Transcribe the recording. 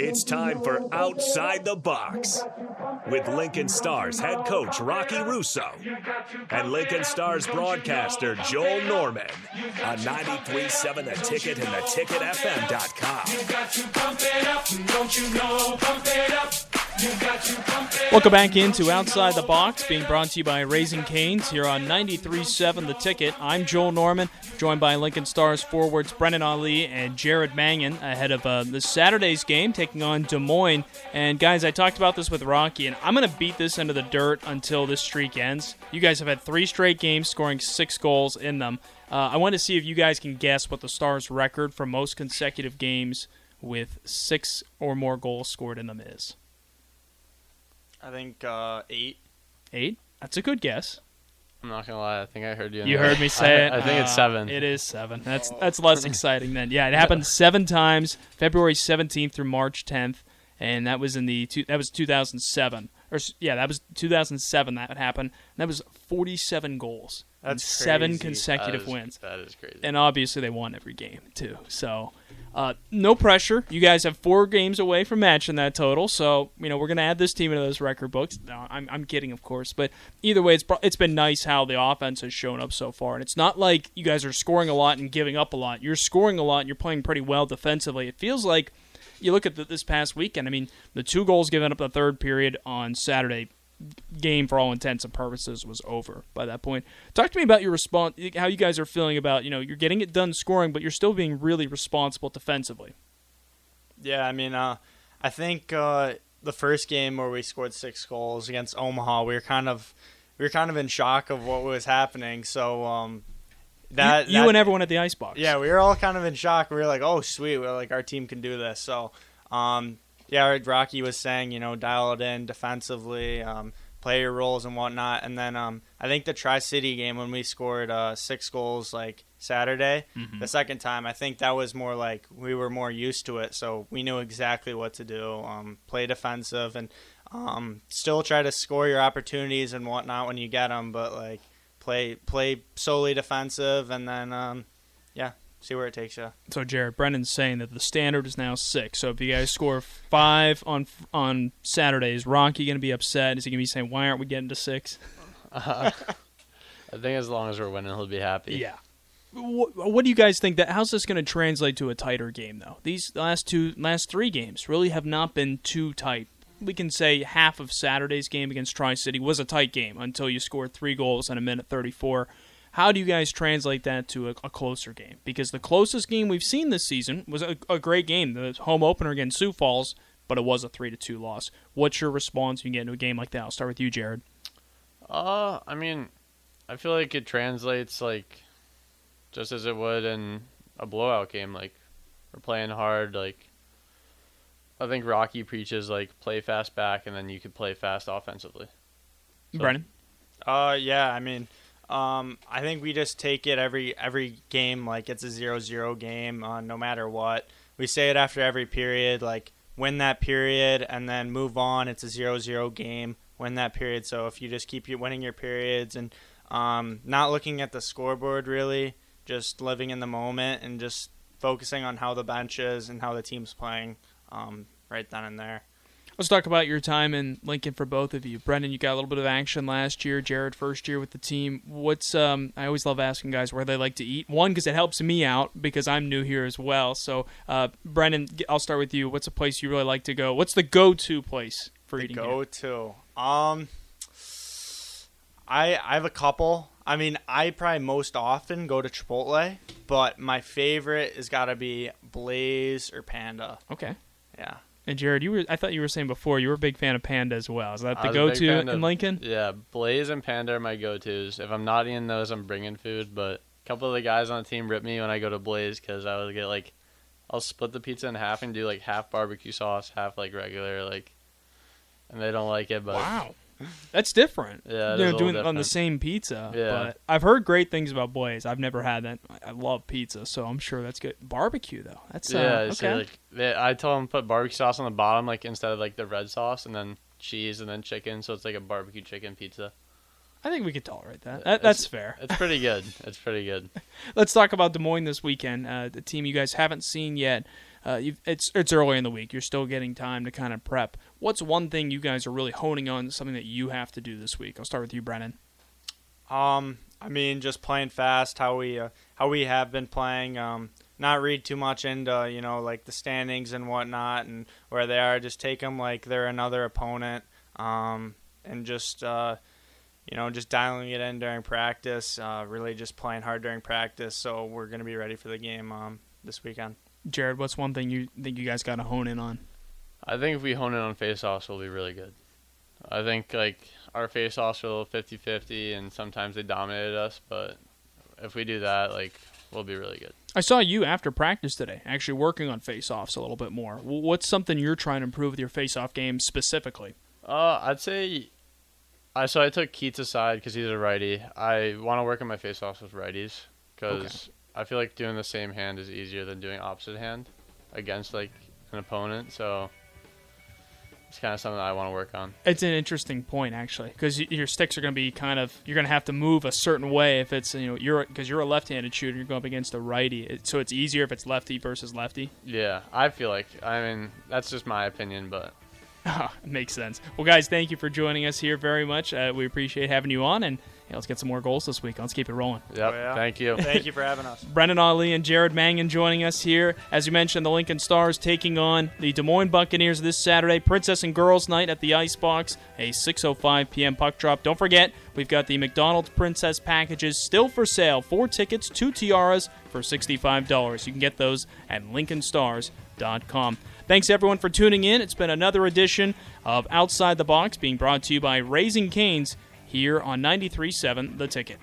It's time for Outside the Box with Lincoln Stars head coach Rocky Russo and Lincoln Stars broadcaster Joel Norman on 93.7 The Ticket and theticketfm.com. Welcome back into Outside the Box, being brought to you by Raising Cane's here on 93.7 The Ticket. I'm Joel Norman, joined by Lincoln Stars forwards Brennan Ali and Jared Mangan ahead of uh, the Saturday's game taking on Des Moines. And guys, I talked about this with Rocky, and I'm going to beat this into the dirt until this streak ends. You guys have had three straight games scoring six goals in them. Uh, I want to see if you guys can guess what the Stars' record for most consecutive games with six or more goals scored in them is. I think uh, eight. Eight? That's a good guess. I'm not gonna lie. I think I heard you. You heard me say I, it. I think it's Uh, seven. It is seven. That's that's less exciting then. Yeah, it happened seven times, February 17th through March 10th, and that was in the two, that was 2007. Or yeah, that was 2007 that happened. And that was 47 goals. and That's seven consecutive That is- wins. That is crazy. And obviously they won every game too. So uh, no pressure. You guys have four games away from matching that total. So you know we're gonna add this team into those record books. No, I'm, I'm kidding, of course. But either way, it's it's been nice how the offense has shown up so far. And it's not like you guys are scoring a lot and giving up a lot. You're scoring a lot and you're playing pretty well defensively. It feels like you look at the, this past weekend. I mean, the two goals given up the third period on Saturday game for all intents and purposes was over by that point. Talk to me about your response, how you guys are feeling about you know you're getting it done scoring, but you're still being really responsible defensively. Yeah, I mean, uh, I think uh, the first game where we scored six goals against Omaha, we were kind of we were kind of in shock of what was happening. So um, that you, you that- and everyone at the icebox. yeah, we were all kind of in shock. We were like, "Oh, sweet! We're like our team can do this." So, um, yeah, Rocky was saying, you know, dial it in defensively, um, play your roles and whatnot. And then um, I think the Tri City game when we scored uh, six goals like Saturday, Mm-hmm. the second time, I think that was more like we were more used to it, so we knew exactly what to do. Um, play defensive and um, still try to score your opportunities and whatnot when you get them, but like play play solely defensive and then um, see where it takes you. So Jared Brennan's saying that the standard is now six. So if you guys score five on on Saturday, is Rocky going to be upset? Is he going to be saying, "Why aren't we getting to six? I think as long as we're winning, he'll be happy. Yeah. What, what do you guys think that how's this going to translate to a tighter game though? These last two last 3 games really have not been too tight. We can say half of Saturday's game against Tri-City was a tight game until you scored 3 goals in a minute 34. How do you guys translate that to a, a closer game? Because the closest game we've seen this season was a, a great game, the home opener against Sioux Falls, but it was a 3 to 2 loss. What's your response when you get into a game like that? I'll start with you, Jared. Uh, I mean, I feel like it translates like just as it would in a blowout game. Like we're playing hard. Like I think Rocky preaches like play fast back, and then you could play fast offensively. So- Brennan. Uh, yeah, I mean, um, I think we just take it every every game like it's a zero zero game, uh, no matter what. We say it after every period, like win that period and then move on. It's a zero zero game. Win that period. So if you just keep winning your periods and um, not looking at the scoreboard really, just living in the moment and just focusing on how the bench is and how the team's playing um, right then and there. Let's talk about your time in Lincoln for both of you. Brennan, you got a little bit of action last year. Jared, first year with the team. What's um? I always love asking guys where they like to eat. One, because it helps me out because I'm new here as well. So, uh, Brennan, I'll start with you. What's a place you really like to go? What's the go-to place for the eating? here? go to um i i have a couple i mean i probably most often go to chipotle but my favorite has got to be blaze or panda Okay. yeah And Jared, you were I thought you were saying before you were a big fan of Panda as well. Is that the was a big go-to fan in of- Lincoln? Yeah, Blaze and Panda are my go-tos. If I'm not eating those, I'm bringing food. But a couple of the guys on the team rip me when I go to Blaze because I would get like, I'll split the pizza in half and do like half barbecue sauce, half like regular, like, and they don't like it. But Wow. That's different. Yeah, you know, doing it on the same pizza. Yeah. But I've heard great things about Blaze. I've never had that. I- love pizza, so I'm sure that's good. Barbecue though. That's uh, yeah, okay. so like they, I tell them put barbecue sauce on the bottom, like instead of like the red sauce, and then cheese and then chicken, so it's like a barbecue chicken pizza. I think we could tolerate that. That that's fair. It's pretty good. It's pretty good. Let's talk about Des Moines this weekend. Uh, the team you guys haven't seen yet. Uh, it's it's early in the week. You're still getting time to kind of prep. What's one thing you guys are really honing on? Something that you have to do this week. I'll start with you, Brennan. Um, I mean, just playing fast, how we uh, how we have been playing. Um, not read too much into you know like the standings and whatnot and where they are. Just take them like they're another opponent. Um, and just uh, you know just dialing it in during practice. Uh, really just playing hard during practice. So we're gonna be ready for the game um, this weekend. Jared, what's one thing you think you guys got to hone in on? I think if we hone in on face-offs, we'll be really good. I think like our face-offs are a little 50-50, and sometimes they dominated us. But if we do that, like we'll be really good. I saw you after practice today, actually working on face-offs a little bit more. What's something you're trying to improve with your face-off game specifically? Uh, I'd say. I so I took Keats aside because he's a righty. I want to work on my face-offs with righties because okay. I feel like doing the same hand is easier than doing opposite hand against like an opponent. So it's kind of something I want to work on. It's an interesting point actually, because your sticks are going to be kind of you're going to have to move a certain way if it's you know you're because you're a left-handed shooter, you're going up against a righty, so it's easier if it's lefty versus lefty. Yeah, I feel like I mean that's just my opinion, but makes sense. Well, guys, thank you for joining us here very much. Uh, we appreciate having you on and yeah, let's get some more goals this week. Let's keep it rolling. Yep. Oh, yeah. Thank you. Thank you for having us. Brennan Ali and Jared Mangan joining us here. As you mentioned, the Lincoln Stars taking on the Des Moines Buccaneers this Saturday. Princess and Girls Night at the Icebox, a 6.05 p.m. puck drop. Don't forget, we've got the McDonald's Princess packages still for sale. Four tickets, two tiaras for $65. You can get those at lincolnstars.com. Thanks everyone for tuning in. It's been another edition of Outside the Box being brought to you by Raising Cane's here on 93.7 The Ticket.